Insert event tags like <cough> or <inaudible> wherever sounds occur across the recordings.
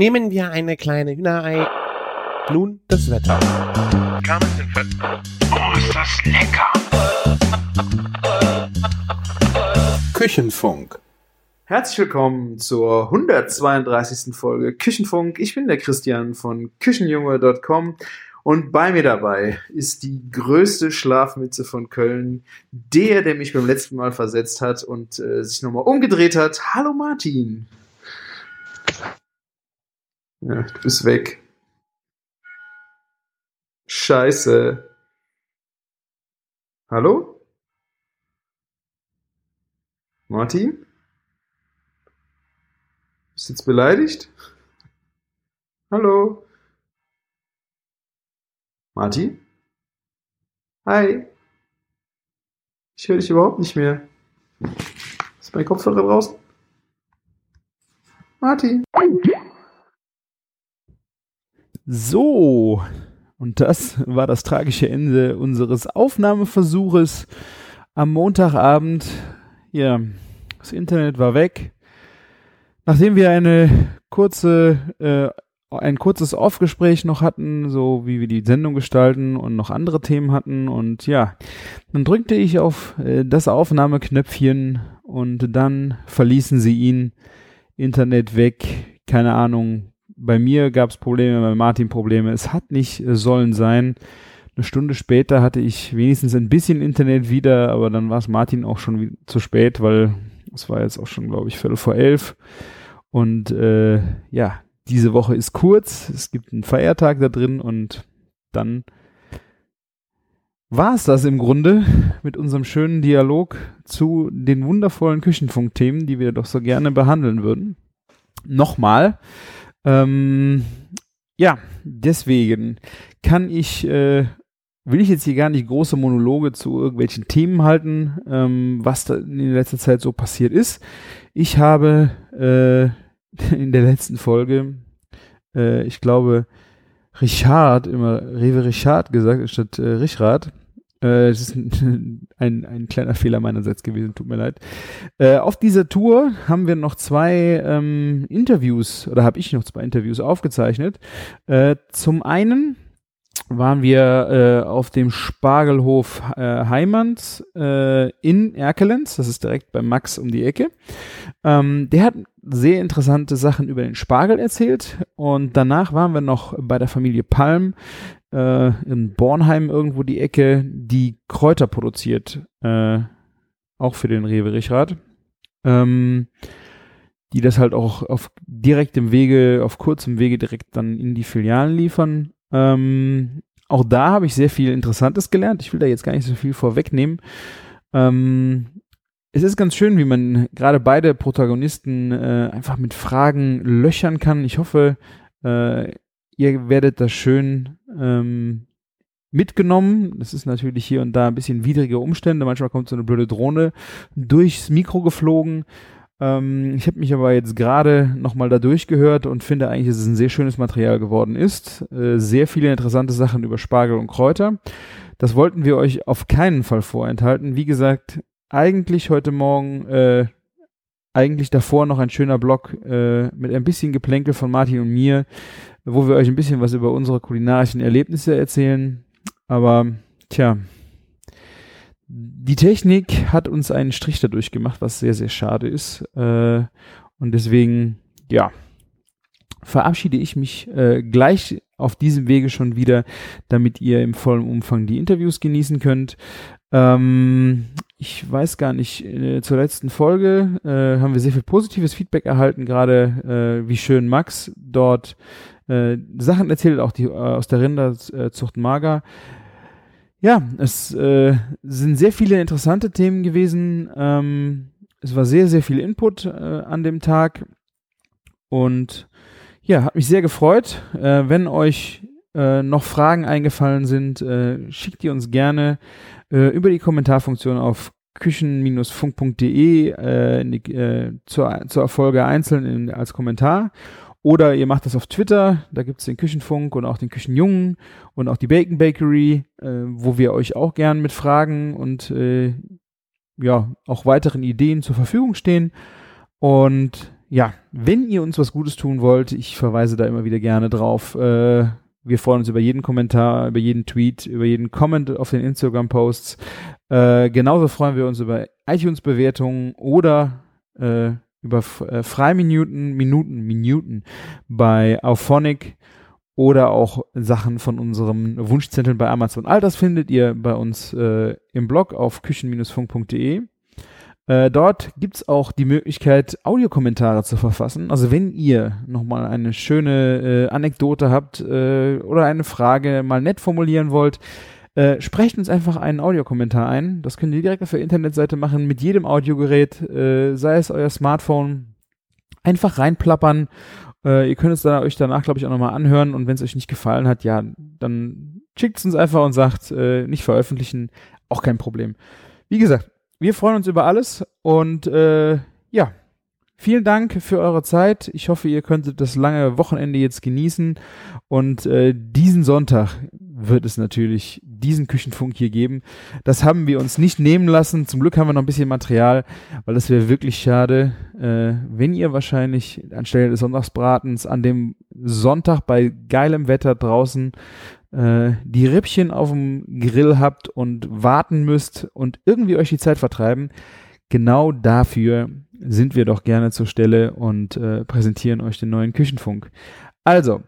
Nehmen wir eine kleine Hühnerei. Nun das Wetter. Oh, ist das lecker! <laughs> Küchenfunk. Herzlich willkommen zur 132. Folge Küchenfunk. Ich bin der Christian von Küchenjunge.com und bei mir dabei ist die größte Schlafmütze von Köln, der, der mich beim letzten Mal versetzt hat und äh, sich nochmal umgedreht hat. Hallo Martin. Ja, du bist weg. Scheiße. Hallo? Martin? Bist du jetzt beleidigt? Hallo? Martin? Hi. Ich höre dich überhaupt nicht mehr. Ist mein Kopfhörer draußen? Martin? So, und das war das tragische Ende unseres Aufnahmeversuches am Montagabend. Ja, das Internet war weg. Nachdem wir eine kurze, äh, ein kurzes Off-Gespräch noch hatten, so wie wir die Sendung gestalten und noch andere Themen hatten und ja, dann drückte ich auf äh, das Aufnahmeknöpfchen und dann verließen sie ihn. Internet weg, keine Ahnung, bei mir gab es Probleme, bei Martin Probleme. Es hat nicht äh, sollen sein. Eine Stunde später hatte ich wenigstens ein bisschen Internet wieder, aber dann war es Martin auch schon zu spät, weil es war jetzt auch schon, glaube ich, Viertel vor elf. Und äh, ja, diese Woche ist kurz. Es gibt einen Feiertag da drin und dann war es das im Grunde mit unserem schönen Dialog zu den wundervollen Küchenfunkthemen, die wir doch so gerne behandeln würden. Nochmal. Ähm, ja, deswegen kann ich, äh, will ich jetzt hier gar nicht große Monologe zu irgendwelchen Themen halten, ähm, was in letzter Zeit so passiert ist. Ich habe äh, <laughs> in der letzten Folge, äh, ich glaube, Richard, immer Rewe Richard gesagt, statt äh, Richard. Äh, das ist ein, <laughs> ein, ein kleiner Fehler meinerseits gewesen, tut mir leid. Äh, auf dieser Tour haben wir noch zwei ähm, Interviews, oder habe ich noch zwei Interviews aufgezeichnet. Äh, zum einen waren wir äh, auf dem Spargelhof äh, Heimanns äh, in Erkelenz, das ist direkt bei Max um die Ecke. Ähm, der hat sehr interessante Sachen über den Spargel erzählt und danach waren wir noch bei der Familie Palm äh, in Bornheim irgendwo die Ecke, die Kräuter produziert, äh, auch für den Rewe Richrad. Ähm, die das halt auch auf direktem Wege, auf kurzem Wege direkt dann in die Filialen liefern. Ähm, auch da habe ich sehr viel Interessantes gelernt. Ich will da jetzt gar nicht so viel vorwegnehmen. Ähm, es ist ganz schön, wie man gerade beide Protagonisten äh, einfach mit Fragen löchern kann. Ich hoffe, äh, ihr werdet das schön ähm, mitgenommen. Das ist natürlich hier und da ein bisschen widrige Umstände. Manchmal kommt so eine blöde Drohne durchs Mikro geflogen. Ähm, ich habe mich aber jetzt gerade nochmal da durchgehört und finde eigentlich, dass es ein sehr schönes Material geworden ist. Äh, sehr viele interessante Sachen über Spargel und Kräuter. Das wollten wir euch auf keinen Fall vorenthalten. Wie gesagt, eigentlich heute Morgen, äh, eigentlich davor noch ein schöner Blog äh, mit ein bisschen Geplänkel von Martin und mir, wo wir euch ein bisschen was über unsere kulinarischen Erlebnisse erzählen. Aber, tja, die Technik hat uns einen Strich dadurch gemacht, was sehr, sehr schade ist. Äh, und deswegen, ja, verabschiede ich mich äh, gleich auf diesem Wege schon wieder, damit ihr im vollen Umfang die Interviews genießen könnt. Ähm, ich weiß gar nicht, äh, zur letzten Folge äh, haben wir sehr viel positives Feedback erhalten, gerade äh, wie schön Max dort äh, Sachen erzählt, auch die äh, aus der Rinderzucht Mager. Ja, es äh, sind sehr viele interessante Themen gewesen. Ähm, es war sehr, sehr viel Input äh, an dem Tag. Und ja, hat mich sehr gefreut. Äh, wenn euch äh, noch Fragen eingefallen sind, schickt die uns gerne über die Kommentarfunktion auf küchen-funk.de äh, äh, zur, zur Folge einzeln in, als Kommentar. Oder ihr macht das auf Twitter, da gibt es den Küchenfunk und auch den Küchenjungen und auch die Bacon Bakery, äh, wo wir euch auch gern mit Fragen und äh, ja, auch weiteren Ideen zur Verfügung stehen. Und ja, wenn ihr uns was Gutes tun wollt, ich verweise da immer wieder gerne drauf. Äh, wir freuen uns über jeden Kommentar, über jeden Tweet, über jeden Comment auf den Instagram-Posts. Äh, genauso freuen wir uns über iTunes-Bewertungen oder äh, über äh, Freiminuten, Minuten, Minuten bei Auphonic oder auch Sachen von unserem Wunschzettel bei Amazon. All das findet ihr bei uns äh, im Blog auf küchen-funk.de. Äh, dort gibt's auch die Möglichkeit, Audiokommentare zu verfassen. Also wenn ihr nochmal eine schöne äh, Anekdote habt äh, oder eine Frage mal nett formulieren wollt, äh, sprecht uns einfach einen Audiokommentar ein. Das könnt ihr direkt auf der Internetseite machen mit jedem Audiogerät, äh, sei es euer Smartphone. Einfach reinplappern. Äh, ihr könnt es da, euch danach, glaube ich, auch nochmal anhören. Und wenn es euch nicht gefallen hat, ja, dann schickt es uns einfach und sagt, äh, nicht veröffentlichen. Auch kein Problem. Wie gesagt, wir freuen uns über alles und äh, ja, vielen Dank für eure Zeit. Ich hoffe, ihr könntet das lange Wochenende jetzt genießen und äh, diesen Sonntag wird es natürlich diesen Küchenfunk hier geben. Das haben wir uns nicht nehmen lassen. Zum Glück haben wir noch ein bisschen Material, weil das wäre wirklich schade, äh, wenn ihr wahrscheinlich anstelle des Sonntagsbratens an dem Sonntag bei geilem Wetter draußen äh, die Rippchen auf dem Grill habt und warten müsst und irgendwie euch die Zeit vertreiben. Genau dafür sind wir doch gerne zur Stelle und äh, präsentieren euch den neuen Küchenfunk. Also,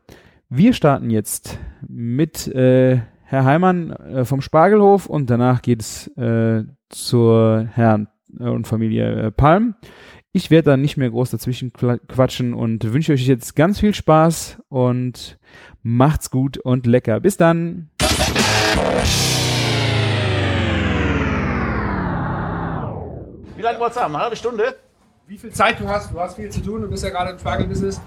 wir starten jetzt mit äh, Herr Heimann äh, vom Spargelhof und danach geht es äh, zur Herrn äh, und Familie äh, Palm. Ich werde da nicht mehr groß dazwischen quatschen und wünsche euch jetzt ganz viel Spaß und macht's gut und lecker. Bis dann. Wie lange wollt ihr haben? Eine halbe Stunde? Wie viel Zeit du hast, du hast viel zu tun, du bist ja gerade im Spargelbusiness.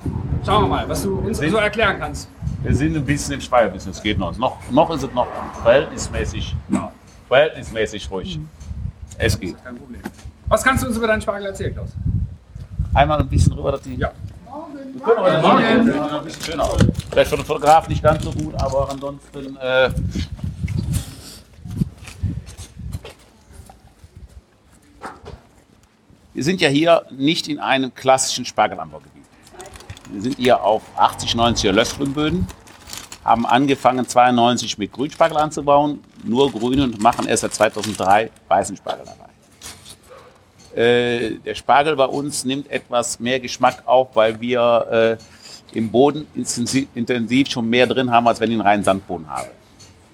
Schauen wir mal, was du uns so erklären kannst. Wir sind ein bisschen im Spargelbusiness, geht noch. noch. Noch ist es noch verhältnismäßig, ja, verhältnismäßig ruhig. Es geht. Kein Problem. Was kannst du uns über deinen Spargel erzählen, Klaus? Einmal ein bisschen rüber, dass die. Ja. Morgen. Morgen. Ein bisschen schöner. Vielleicht für den Fotograf nicht ganz so gut, aber ansonsten. Äh, wir sind ja hier nicht in einem klassischen Spargelanbaugebiet. Wir sind hier auf 80, 90er Lössgrünböden, haben angefangen 92 mit Grünspargel anzubauen, nur grün und machen erst seit 2003 weißen Spargel dabei. Äh, der Spargel bei uns nimmt etwas mehr Geschmack auf, weil wir äh, im Boden intensiv schon mehr drin haben, als wenn ich einen reinen Sandboden habe.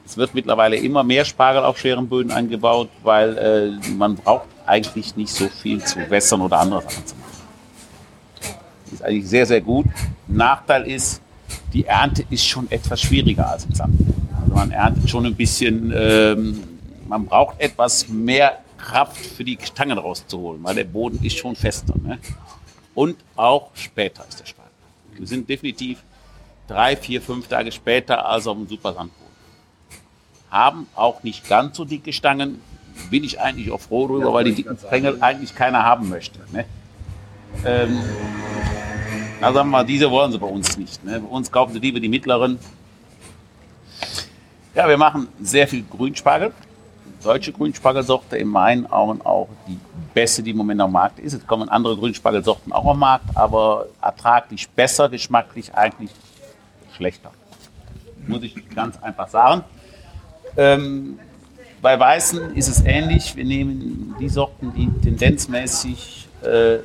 Es wird mittlerweile immer mehr Spargel auf schweren Böden eingebaut, weil äh, man braucht eigentlich nicht so viel zu wässern oder andere Sachen zu machen. Ist eigentlich sehr, sehr gut. Nachteil ist, die Ernte ist schon etwas schwieriger als im Sandboden. Also man erntet schon ein bisschen, ähm, man braucht etwas mehr Kraft für die Stangen rauszuholen, weil der Boden ist schon fester. Ne? Und auch später ist der Spargel. Wir sind definitiv drei, vier, fünf Tage später als auf dem Supersandboden. Haben auch nicht ganz so dicke Stangen. Bin ich eigentlich auch froh drüber, ja, weil die dicken Stängel eigentlich keiner haben möchte. Ne? Ähm, also sagen wir mal, diese wollen sie bei uns nicht. Ne? Bei uns kaufen sie lieber die mittleren. Ja, wir machen sehr viel Grünspargel deutsche Grünspargelsorte in meinen Augen auch die beste, die im Moment am Markt ist. Es kommen andere Grünspargelsorten auch am Markt, aber ertraglich besser, geschmacklich eigentlich schlechter. Muss ich ganz einfach sagen. Ähm, bei Weißen ist es ähnlich. Wir nehmen die Sorten, die tendenzmäßig äh,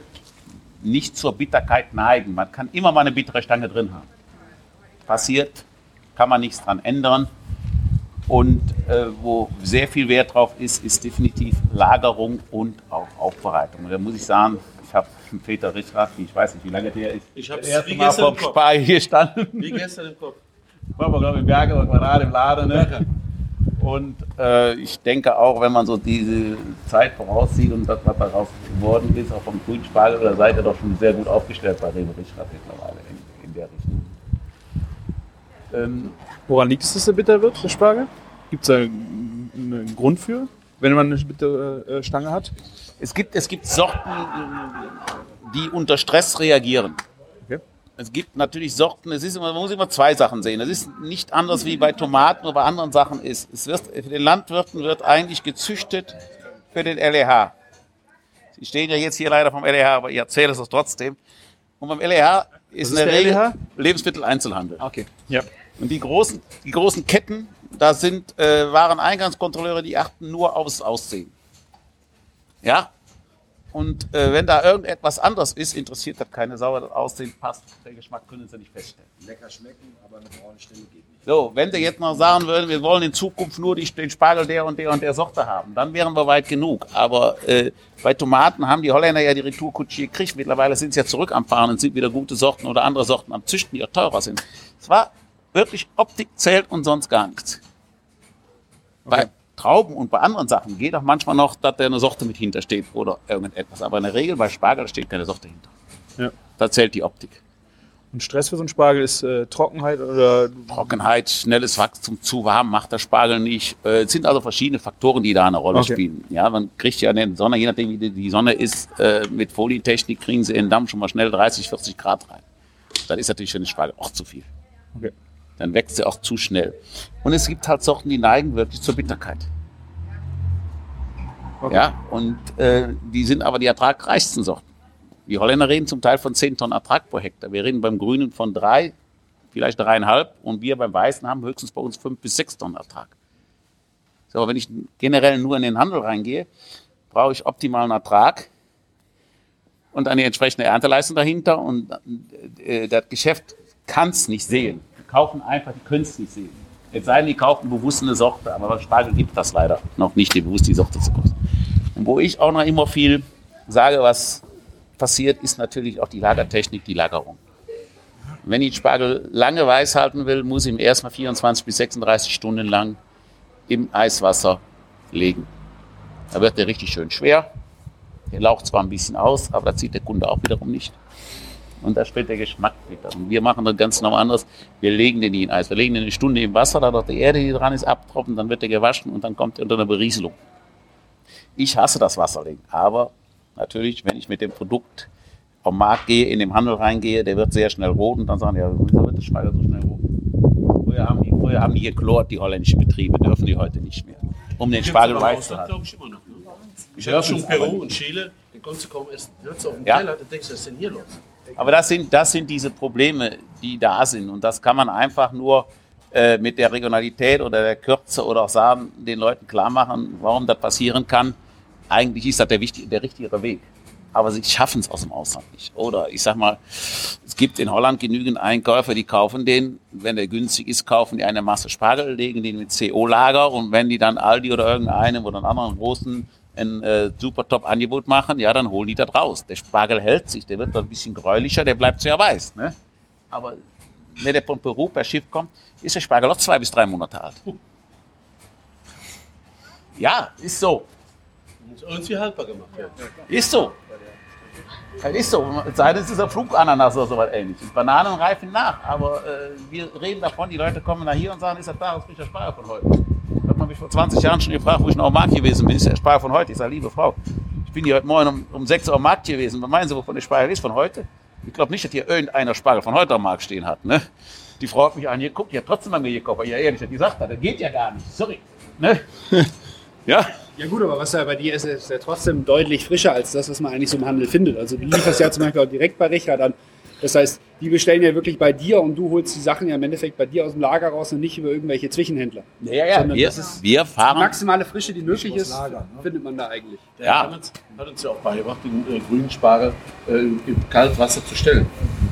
nicht zur Bitterkeit neigen. Man kann immer mal eine bittere Stange drin haben. Passiert, kann man nichts dran ändern. Und äh, wo sehr viel Wert drauf ist, ist definitiv Lagerung und auch Aufbereitung. Und da muss ich sagen, ich habe Peter Richrath, ich weiß nicht, wie lange der ist. Ich habe es wie Mal vom Spar hier standen. Wie gestern im Kopf. War aber, glaube ich, im Berge und gerade im Laden. Ne? Und äh, ich denke auch, wenn man so diese Zeit voraussieht und das, was daraus geworden ist, auch vom Grünspargel, da seid ihr doch schon sehr gut aufgestellt bei Rewe Richrath mittlerweile in, in der Richtung. Ähm, Woran liegt es, dass der bitter wird, der Spargel? Gibt es da einen Grund für, wenn man eine bittere äh, Stange hat? Es gibt, es gibt Sorten, die unter Stress reagieren. Es gibt natürlich Sorten, es ist immer, man muss immer zwei Sachen sehen. Es ist nicht anders wie bei Tomaten oder bei anderen Sachen ist. Es wird, für den Landwirten wird eigentlich gezüchtet für den LEH. Sie stehen ja jetzt hier leider vom LEH, aber ich erzähle es trotzdem. Und beim LEH ist in ist der, der Regel LEH? Lebensmitteleinzelhandel. Okay. Ja. Und die großen, die großen Ketten, da sind äh, Wareneingangskontrolleure, die achten nur aufs Aussehen. Ja? Und äh, wenn da irgendetwas anderes ist, interessiert das keine Sau, das Aussehen passt, der Geschmack können sie nicht feststellen. Lecker schmecken, aber eine braune Stelle geht nicht. So, wenn sie jetzt noch sagen würden, wir wollen in Zukunft nur die, den Spargel der und der und der Sorte haben, dann wären wir weit genug. Aber äh, bei Tomaten haben die Holländer ja die Retourkutsche gekriegt. Mittlerweile sind sie ja zurück am Fahren und sind wieder gute Sorten oder andere Sorten am Züchten, die auch teurer sind. Es war wirklich Optik zählt und sonst gar nichts. Bei Trauben und bei anderen Sachen geht auch manchmal noch, dass da eine Sorte mit hintersteht oder irgendetwas. Aber in der Regel bei Spargel steht keine Sorte hinter. Ja. Da zählt die Optik. Und Stress für so einen Spargel ist äh, Trockenheit oder Trockenheit, schnelles Wachstum, zu warm macht der Spargel nicht. Äh, Es sind also verschiedene Faktoren, die da eine Rolle Okay. spielen. Ja, man kriegt ja in der Sonne, je nachdem wie die- Sonne ist, äh, mit Folientechnik kriegen sie in den Damm schon mal schnell 30, 40 Grad rein. Das ist natürlich für den Spargel auch zu viel. Okay. Dann wächst er auch zu schnell. Und es gibt halt Sorten, die neigen wirklich zur Bitterkeit. Ja, und äh, die sind aber die ertragreichsten Sorten. Die Holländer reden zum Teil von 10 Tonnen Ertrag pro Hektar. Wir reden beim Grünen von drei, vielleicht dreieinhalb. Und wir beim Weißen haben höchstens bei uns fünf bis sechs Tonnen Ertrag. So, aber wenn ich generell nur in den Handel reingehe, brauche ich optimalen Ertrag und eine entsprechende Ernteleistung dahinter. Und äh, das Geschäft kann es nicht sehen. Kaufen einfach, die können es nicht sehen. Jetzt sei denn, die kaufen bewusst eine Sorte, aber beim Spargel gibt das leider noch nicht, die bewusst die Sorte zu kaufen. Und wo ich auch noch immer viel sage, was passiert, ist natürlich auch die Lagertechnik, die Lagerung. Wenn ich Spargel lange weiß halten will, muss ich ihn erstmal 24 bis 36 Stunden lang im Eiswasser legen. Da wird der richtig schön schwer. Der laucht zwar ein bisschen aus, aber da zieht der Kunde auch wiederum nicht. Und da spielt der Geschmack wieder. Und wir machen das ganz normal anders. Wir legen den in Eis. Wir legen den eine Stunde im Wasser, da dort die Erde, die dran ist, abtropfen, dann wird der gewaschen und dann kommt er unter eine Berieselung. Ich hasse das Wasserlegen, aber natürlich, wenn ich mit dem Produkt am Markt gehe, in den Handel reingehe, der wird sehr schnell rot und dann sagen die, ja, wieso wird der Spargel so schnell rot? Früher haben die, früher haben die geklort, die holländischen Betriebe, dürfen die heute nicht mehr. Um den Spargel weiß zu halten. ich, habe schon Peru und Chile, den konntest du kaum essen. Du hörst auf dem Ja. Teller, dann denkst du, was ist denn hier los? Aber das sind, das sind diese Probleme, die da sind. Und das kann man einfach nur äh, mit der Regionalität oder der Kürze oder auch sagen, den Leuten klar machen, warum das passieren kann. Eigentlich ist das der, wichtig, der richtigere Weg. Aber sie schaffen es aus dem Ausland nicht. Oder ich sag mal, es gibt in Holland genügend Einkäufer, die kaufen den, wenn der günstig ist, kaufen die eine Masse Spargel, legen den mit CO-Lager und wenn die dann Aldi oder irgendeinem oder einen anderen großen ein äh, super top Angebot machen, ja, dann holen die das raus. Der Spargel hält sich, der wird dann ein bisschen gräulicher, der bleibt sehr weiß. Ne? Aber wenn der von Peru per Schiff kommt, ist der Spargel noch zwei bis drei Monate alt. Ja, ist so. Muss irgendwie haltbar gemacht werden. Ist so. Das ist so. Sei denn, es ist ein Flugananas oder sowas ähnliches. Bananen reifen nach, aber äh, wir reden davon, die Leute kommen nach hier und sagen, ist das da, das frischer Spargel von heute. Da mich vor 20 Jahren schon gefragt, wo ich noch am Markt gewesen bin, der Spargel von heute? Ich sage, liebe Frau, ich bin hier heute Morgen um, um 6 Uhr am Markt gewesen. Was meinen Sie, wovon der Spargel ist von heute? Ich glaube nicht, dass hier irgendeiner Spargel von heute am Markt stehen hat. Ne? Die Frau hat mich angeguckt, die hat trotzdem bei mir gekauft. Ja, ehrlich, die sagt, das geht ja gar nicht. Sorry. Ne? <laughs> ja. Ja gut, aber was ja bei dir ist, ist ja trotzdem deutlich frischer als das, was man eigentlich so im Handel findet. Also du lieferst ja zum Beispiel auch direkt bei Richard an. Das heißt, die bestellen ja wirklich bei dir und du holst die Sachen ja im Endeffekt bei dir aus dem Lager raus und nicht über irgendwelche Zwischenhändler. Ja, ja, wir, das ist wir Die fahren. maximale Frische, die möglich ist, Lager, ne? findet man da eigentlich. Der Ja. hat, uns, hat uns ja auch beigebracht, den äh, grünen Spargel äh, im Kaltwasser zu stellen.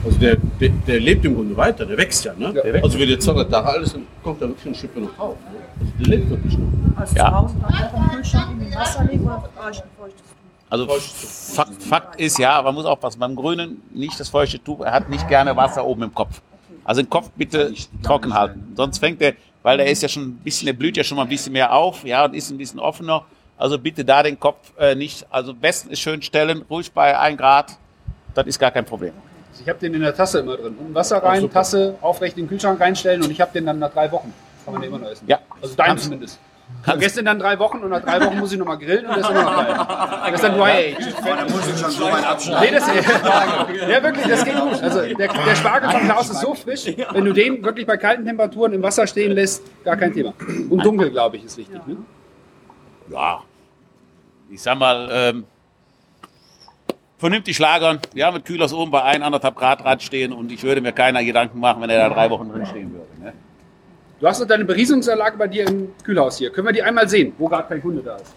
Also der, der, der lebt im Grunde weiter, der wächst ja. Ne? Ja. Der wächst. Also wenn der Zocker da alles, dann kommt da wirklich ein Stück noch drauf. Ne? Also der lebt wirklich noch. Also Ja. zu Hause dann auch im Kühlschrank in den Wasser legen oder ein feuchtes? Also Fakt, Fakt ist ja, man muss aufpassen, beim Grünen nicht das feuchte Tuch, er hat nicht gerne Wasser oben im Kopf. Also den Kopf bitte trocken halten. Sonst fängt er, weil der ist ja schon ein bisschen, der blüht ja schon mal ein bisschen mehr auf, ja, und ist ein bisschen offener. Also bitte da den Kopf äh, nicht, also besten ist schön stellen, ruhig bei 1 Grad, das ist gar kein Problem. Also ich habe den in der Tasse immer drin. Und Wasser rein, Tasse aufrecht in den Kühlschrank reinstellen und ich habe den dann nach drei Wochen. Kann man den immer noch essen. Ja. Also dein zumindest. Vergesst den dann drei Wochen und nach drei Wochen muss ich nochmal grillen und der ist immer noch geil. Das ist dann Dry Age. muss ich schon so weit abschneiden. Nee, das, <laughs> ja, wirklich, das geht gut. Also der, der Spargel von Klaus ist so frisch, wenn du den wirklich bei kalten Temperaturen im Wasser stehen lässt, gar kein Thema. Und dunkel, glaube ich, ist wichtig. Ne? Ja, ich sag mal, ähm, vernünftig lagern. Ja, mit Kühlers oben bei 1, 1,5 Grad Rad stehen und ich würde mir keiner Gedanken machen, wenn er da drei Wochen drin stehen würde. Du hast doch deine Berieselungsanlage bei dir im Kühlhaus hier. Können wir die einmal sehen, wo gerade kein Kunde da ist?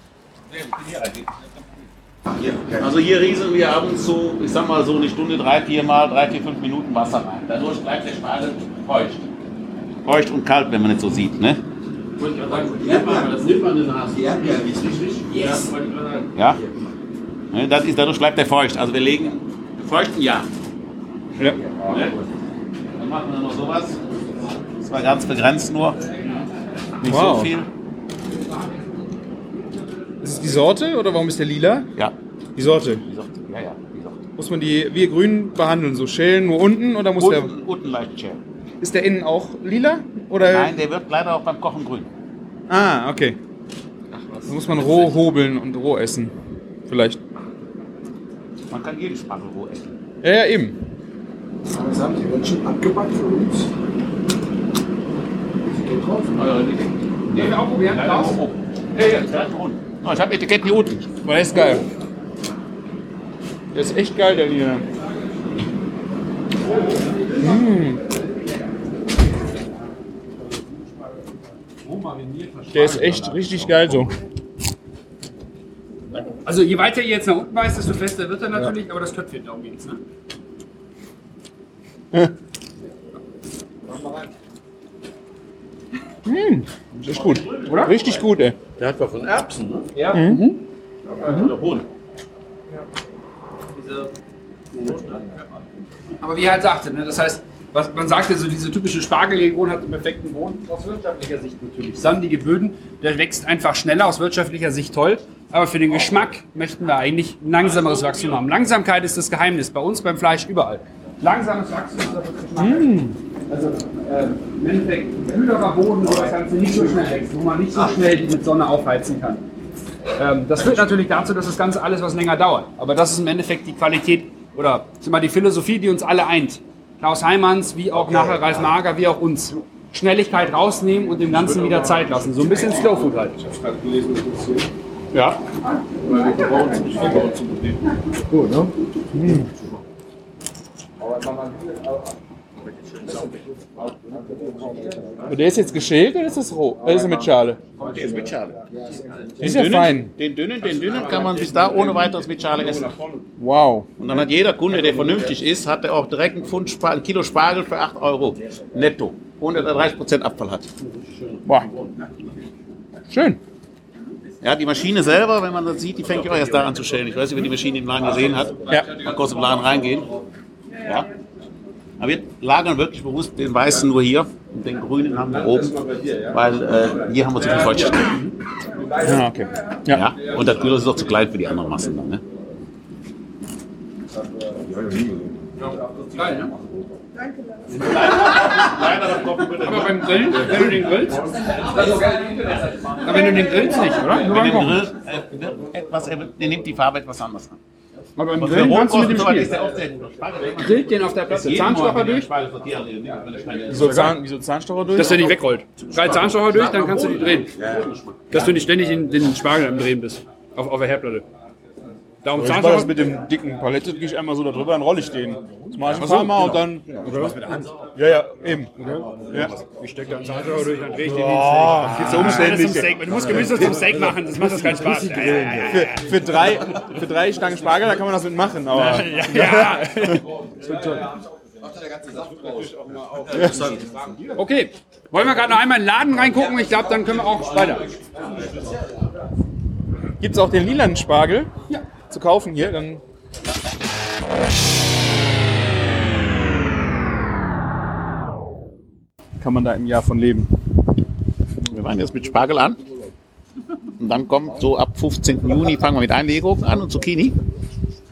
Also hier rieseln wir abends so, ich sag mal so eine Stunde, drei, vier Mal, drei, vier, fünf Minuten Wasser rein. Dadurch bleibt der Spargel feucht. Feucht und kalt, wenn man nicht so sieht. Ne? Das nimmt man in der Nase. Ja? Ne, das ist, dadurch bleibt er feucht. Also wir legen feuchten ja. Ja. Ne? Dann machen wir noch sowas. Das war ganz begrenzt nur. Nicht Wow. so viel. Ist es die Sorte oder warum ist der lila? Ja, Die Sorte. wie gesagt, ja, ja, wie gesagt. Muss man die wie grün behandeln? So schälen nur unten oder muss der. Unten, unten leicht schälen. Ist der innen auch lila? Oder? Nein, der wird leider auch beim Kochen grün. Ah, okay. Das muss man roh hobeln und roh essen. Vielleicht. Man kann jeden Spargel roh essen. Ja, ja, eben. Das haben die Menschen abgebacken für geht drauf. Nee, wir auch probieren, Klaus? Ja, ja, der ist unten. Oh, ich habe Etiketten hier unten. Der ist geil. Der ist echt geil, der lila. Mm. Der ist echt richtig geil so. Also je weiter ihr jetzt nach unten weist, desto fester wird er natürlich, aber das Köpfchen, darum geht's, ne? <laughs> Das ist gut. Oder? Richtig gut, ey. Der hat was von Erbsen, ne? Ja. Oder Bohnen. Aber wie er halt sagte, ne, das heißt, was man sagte, so diese typische Spargelregion hat einen perfekten Boden aus wirtschaftlicher Sicht natürlich. Sandige Böden, der wächst einfach schneller, aus wirtschaftlicher Sicht toll. Aber für den Geschmack möchten wir eigentlich ein langsameres Wachstum haben. Langsamkeit ist das Geheimnis, bei uns beim Fleisch überall. Langsames Wachstum ist das Geschmack. Also äh, im Endeffekt ein kühlerer Boden, wo das Ganze nicht so schnell wächst, wo man nicht so schnell die mit Sonne aufheizen kann. Ähm, das führt natürlich dazu, dass das Ganze alles was länger dauert. Aber das ist im Endeffekt die Qualität oder ist mal die Philosophie, die uns alle eint. Klaus Heimanns, wie auch nachher Ralf Mager, wie auch uns. Schnelligkeit rausnehmen und dem Ganzen wieder Zeit lassen. So ein bisschen Slow Food halt. Ja. Gut, ne? Und der ist jetzt geschält oder ist das roh? Oder ist er mit Schale? Der ist mit Schale. Ist ja fein. Den dünnen, den dünnen kann man bis da ohne weiteres mit Schale essen. Wow. Und dann hat jeder Kunde, der vernünftig ist, hat er auch direkt einen Pfund Spar ein Kilo Spargel für 8 Euro netto. Ohne dass er 30% Abfall hat. Boah. Schön. Ja, die Maschine selber, wenn man das sieht, die fängt ja auch erst da an zu schälen. Ich weiß nicht, wer die Maschine im Laden gesehen hat. Ja. Man kann im Laden reingehen. Ja. Aber wir lagern wirklich bewusst den weißen nur hier und den grünen haben wir oben, weil äh, hier haben wir zu viel Feuchtigkeit. Ah, okay. Ja. Und der Kühler ist auch zu klein für die anderen Massen dann. Ne? Geil, ne? Aber beim Grillen, wenn du den grillst, aber wenn du den grillst nicht, oder? Wenn den Kochen. Grill, äh, etwas, er, wird, er nimmt die Farbe etwas anders an. Aber für Grillen kannst du mit dem. Spargel, Grillt den auf der Platte, Zahnstocher durch, Zahn, wieso Zahnstocher durch? dass der nicht wegrollt. Drei Zahnstocher durch, dann kannst du die drehen. Dass du nicht ständig in den Spargel am Drehen bist. Auf, auf der Herdplatte. Darum Ich mache das mit dem dicken Palette, gehe ich einmal so da drüber, dann rolle ich den. Das mache ich ein paar Mal und dann. Oder was mit der Hand? Ja, ja, eben. Ja. Ich stecke da einen Zahnstocher durch, dann drehe ich den Oh, zu den umständlich. Steak. Du musst Gemüse zum Steak machen, das macht das keinen Spaß. Ja, ja, ja, Für, für, drei, für drei Stangen Spargel, da kann man das mit machen. Aber ja, ja. <laughs> Okay, wollen wir gerade noch einmal in den Laden reingucken? Ich glaube, dann können wir auch weiter. gibt es auch den lilanen Spargel zu kaufen hier? Dann kann man da im Jahr von leben. Wir fangen jetzt mit Spargel an. Und dann kommt so ab 15. Juni fangen wir mit Einlegungen an und Zucchini.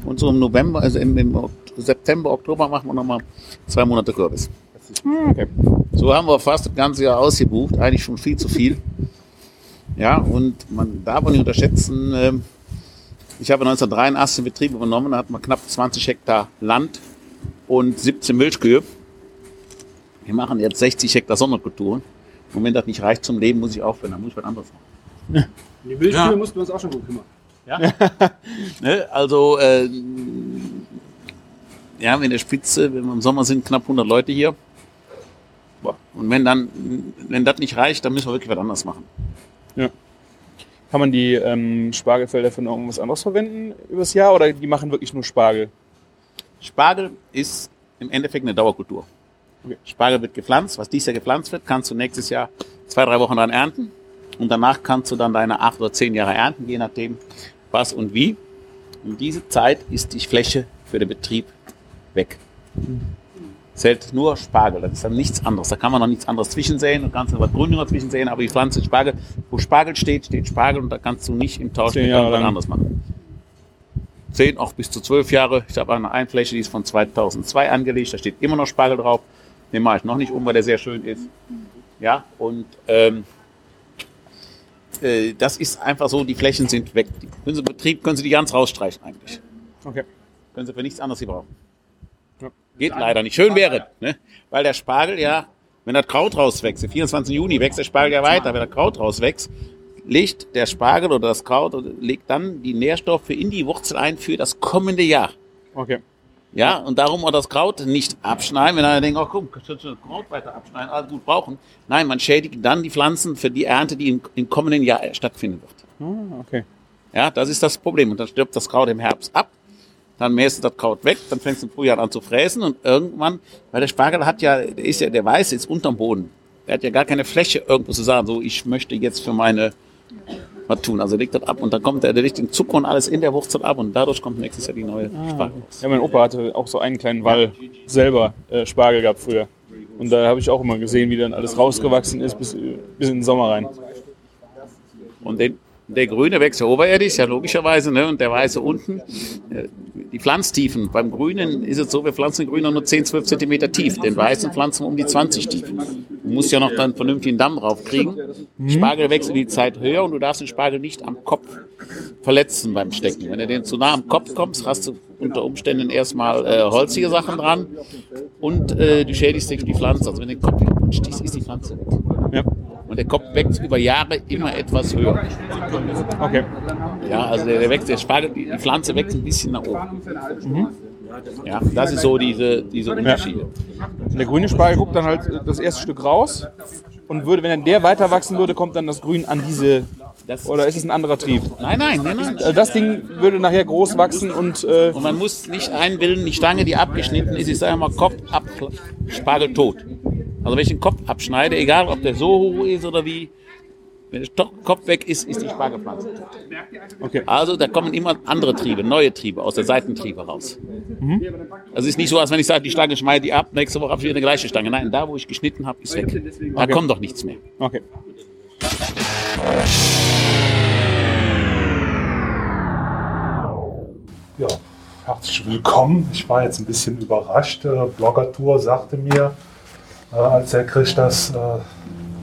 Und so im November, also im, im September, Oktober machen wir nochmal zwei Monate Kürbis. Okay. So haben wir fast das ganze Jahr ausgebucht, eigentlich schon viel zu viel. Ja, und man darf auch nicht unterschätzen, ähm, ich habe 1983 den Betrieb übernommen, da hatten wir knapp 20 Hektar Land und 17 Milchkühe. Wir machen jetzt 60 Hektar Sonderkulturen. Und wenn das nicht reicht zum Leben, muss ich aufhören, dann muss ich was anderes machen. Die Milchkühe mussten wir uns auch schon gut kümmern. <laughs> Ne? Also äh, wir haben in der Spitze, wenn wir im Sommer sind, knapp 100 Leute hier. Boah. Und wenn dann, wenn das nicht reicht, dann müssen wir wirklich was anderes machen. Kann man die ähm, Spargelfelder für irgendwas anderes verwenden übers Jahr oder die machen wirklich nur Spargel? Spargel ist im Endeffekt eine Dauerkultur. Okay. Spargel wird gepflanzt. Was dieses Jahr gepflanzt wird, kannst du nächstes Jahr zwei, drei Wochen dann ernten. Und danach kannst du dann deine acht oder zehn Jahre ernten, je nachdem was und wie. Und diese Zeit ist die Fläche für den Betrieb weg. Zählt nur Spargel, das ist dann nichts anderes. Da kann man noch nichts anderes zwischensäen und kannst noch was Grünes dazwischen säen, aber die Pflanze Spargel, wo Spargel steht, steht Spargel und da kannst du nicht im Tausch mit irgendwas anderes machen. Zehn, auch bis zu zwölf Jahre. Ich habe eine Einfläche, die ist von 2002 angelegt, da steht immer noch Spargel drauf. Den mache ich noch nicht um, weil der sehr schön ist. Ja, und ähm, äh, das ist einfach so, die Flächen sind weg. Die können Sie Betrieb können Sie die ganz rausstreichen eigentlich. Okay. Können Sie für nichts anderes gebrauchen. Geht leider nicht. Schön wäre, ne? weil der Spargel ja, wenn das Kraut rauswächst, am 24. Juni wächst der Spargel ja weiter, wenn das Kraut rauswächst, legt der Spargel oder das Kraut oder legt dann die Nährstoffe in die Wurzel ein für das kommende Jahr. Okay. Ja, und darum auch das Kraut nicht abschneiden, wenn einer denkt, oh komm, kannst du das Kraut weiter abschneiden, alles gut brauchen. Nein, man schädigt dann die Pflanzen für die Ernte, die im, im kommenden Jahr stattfinden wird. Ah, okay. Ja, das ist das Problem. Und dann stirbt das Kraut im Herbst ab. Dann mähst du das Kraut weg, dann fängst du im Frühjahr an zu fräsen und irgendwann, weil der Spargel hat ja, der ist ja, der Weiße ist unterm Boden. Der hat ja gar keine Fläche irgendwo zu sagen, so, ich möchte jetzt für meine, was tun. Also legt das ab und dann kommt der, der legt den Zucker und alles in der Wurzel ab und dadurch kommt nächstes Jahr die neue Spargel raus. Ja, mein Opa hatte auch so einen kleinen Wall selber äh, Spargel gehabt früher. Und da habe ich auch immer gesehen, wie dann alles rausgewachsen ist bis, bis in den Sommer rein. Und den, der Grüne wächst ja oberirdisch, ja logischerweise, ne? und der Weiße unten. Äh, Die Pflanztiefen, beim Grünen ist es so, wir pflanzen den Grünen nur 10, 12 Zentimeter tief. Den Weißen pflanzen wir um die 20 tief. Du musst ja noch dann einen vernünftigen Damm draufkriegen. Spargel wächst in die Zeit höher und du darfst den Spargel nicht am Kopf verletzen beim Stecken. Wenn du den zu nah am Kopf kommst, hast du unter Umständen erstmal äh, holzige Sachen dran und äh, du schädigst die Pflanze. Also wenn du den Kopf stichst, ist die Pflanze weg. Ja. Und der Kopf wächst über Jahre immer etwas höher. Okay. Ja, also der, der wächst, der Spargel, die, Pflanze wächst ein bisschen nach oben. Mhm. Ja, das ist so diese, diese Unterschiede. Und der grüne Spargel guckt dann halt das erste Stück raus und würde, wenn dann der weiter wachsen würde, kommt dann das Grün an diese. Das, Oder ist es ein anderer Trieb? nein, nein, nein, nein. Also das Ding würde nachher groß wachsen und äh, Und man muss nicht einbilden, die Stange, die abgeschnitten ist, ich sage mal Kopf ab, Spargel tot. Also wenn ich den Kopf abschneide, egal ob der so hoch ist oder wie, wenn der Kopf weg ist, ist die Spargelpflanze tot. Okay. Also da kommen immer andere Triebe, neue Triebe aus der Seitentriebe raus. Also es ist nicht so, als wenn ich sage, die Stange schneide die ab, nächste Woche habe ich wieder eine gleiche Stange. Nein, da wo ich geschnitten habe, ist weg. Da kommt doch nichts mehr. okay. Herzlich willkommen. Ich war jetzt ein bisschen überrascht. Äh, Blogger-Tour sagte mir, äh, als Herr Krisch das äh,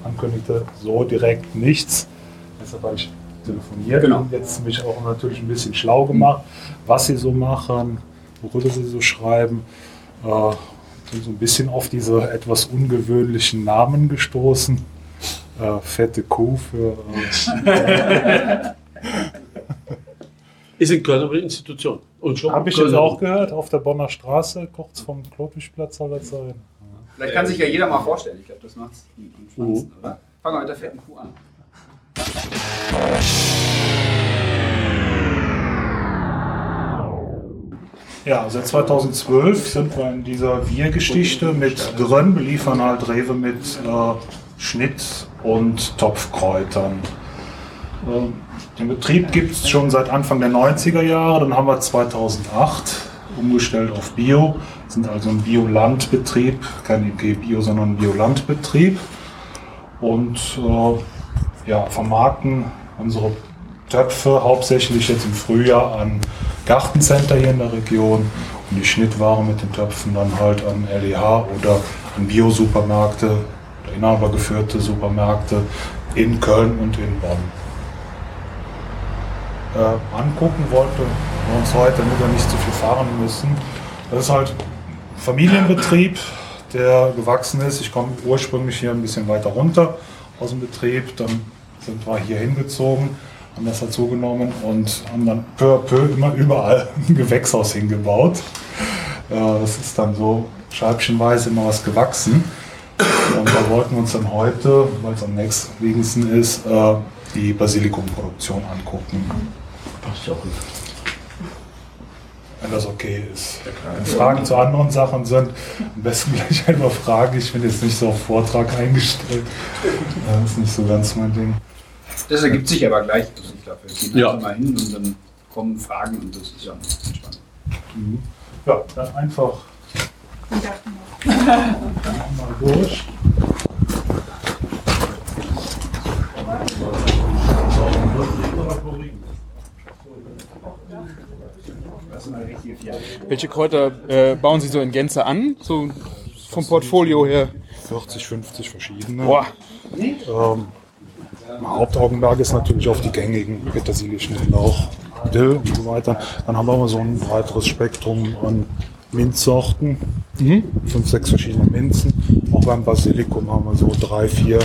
ankündigte, so direkt nichts. Deshalb habe ich telefoniert Genau. und jetzt mich auch natürlich ein bisschen schlau gemacht, was sie so machen, worüber sie so schreiben. Äh, bin so ein bisschen auf diese etwas ungewöhnlichen Namen gestoßen. Äh, fette Kuh für äh, <laughs> Ist in Köln aber eine Institution. Habe ich jetzt auch gehört, auf der Bonner Straße, kurz vom Klotwigplatz soll das sein. Vielleicht kann sich ja jeder mal vorstellen. Ich glaube, das macht's am Mhm. spannendsten, oder? Fangen wir mit der fetten Kuh an. Ja, seit 2012 sind wir in dieser Wir-Geschichte mit Grönn, beliefern halt Rewe mit äh, Schnitt und Topfkräutern. Ähm, den Betrieb gibt es schon seit Anfang der 90er Jahre, dann haben wir 2008 umgestellt auf Bio, sind also ein Biolandbetrieb, kein EG Bio, sondern ein Biolandbetrieb. Und äh, ja, vermarkten unsere Töpfe hauptsächlich jetzt im Frühjahr an Gartencenter hier in der Region. Und die Schnittware mit den Töpfen dann halt an LEH oder an Bio-Supermärkte inhabergeführte Supermärkte in Köln und in Bonn. Äh, angucken wollte wir uns heute, damit wir nicht zu viel fahren müssen. Das ist halt ein Familienbetrieb, der gewachsen ist. Ich komme ursprünglich hier ein bisschen weiter runter aus dem Betrieb, dann sind wir hier hingezogen, haben das dazu genommen und haben dann peu à peu immer überall <laughs> ein Gewächshaus hingebaut. Äh, Es ist dann so scheibchenweise immer was gewachsen. Und da wollten wir uns dann heute, weil es am nächstlegendsten ist, äh, die Basilikumproduktion angucken. Wenn das okay ist. Wenn Fragen zu anderen Sachen sind, am besten gleich einfach Fragen. Ich bin jetzt nicht so auf Vortrag eingestellt. Das ist nicht so ganz mein Ding. Das ergibt sich aber gleich. Also ich glaube, wir gehen Ja. einfach mal hin und dann kommen Fragen und das ist ja entspannt. Ja, dann einfach mal durch. Welche Kräuter äh, bauen Sie so in Gänze an? So vom Portfolio her? 40, 50 verschiedene. Boah. Ähm, Hauptaugenmerk ist natürlich auf die gängigen Petersilie, Schnittlauch, Dill und so weiter. Dann haben wir immer so ein breiteres Spektrum an Minzsorten. Fünf, sechs verschiedene Minzen. Auch beim Basilikum haben wir so drei, vier,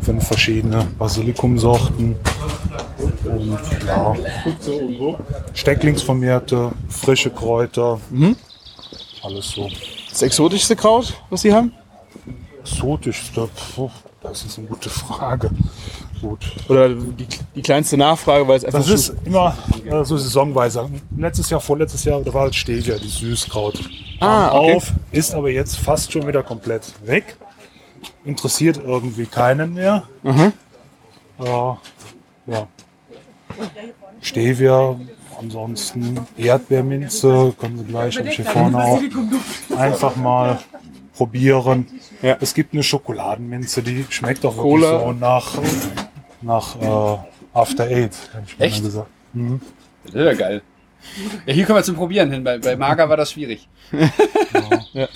fünf verschiedene Basilikumsorten. Und ja, Stecklingsvermehrte, frische Kräuter. Alles so. Das exotischste Kraut, was Sie haben? Exotischste, puh, das ist eine gute Frage. Gut. Oder die, die kleinste Nachfrage, weil es einfach Das ist immer äh, so saisonweise. Letztes Jahr, vorletztes Jahr, da war halt Stevia, die Süßkraut. Ah, okay. auf, ist aber jetzt fast schon wieder komplett weg. Interessiert irgendwie keinen mehr. Mhm. Äh, ja. Stevia, ansonsten Erdbeerminze, können Sie gleich, hier vorne auch, einfach mal probieren. Es gibt eine Schokoladenminze, die schmeckt auch wirklich Cola. so nach, nach äh, After Eight, hätte ich mal Echt? gesagt. Mhm. Das ist ja geil. Ja, hier können wir zum Probieren hin. Bei, bei Mager war das schwierig. Ja.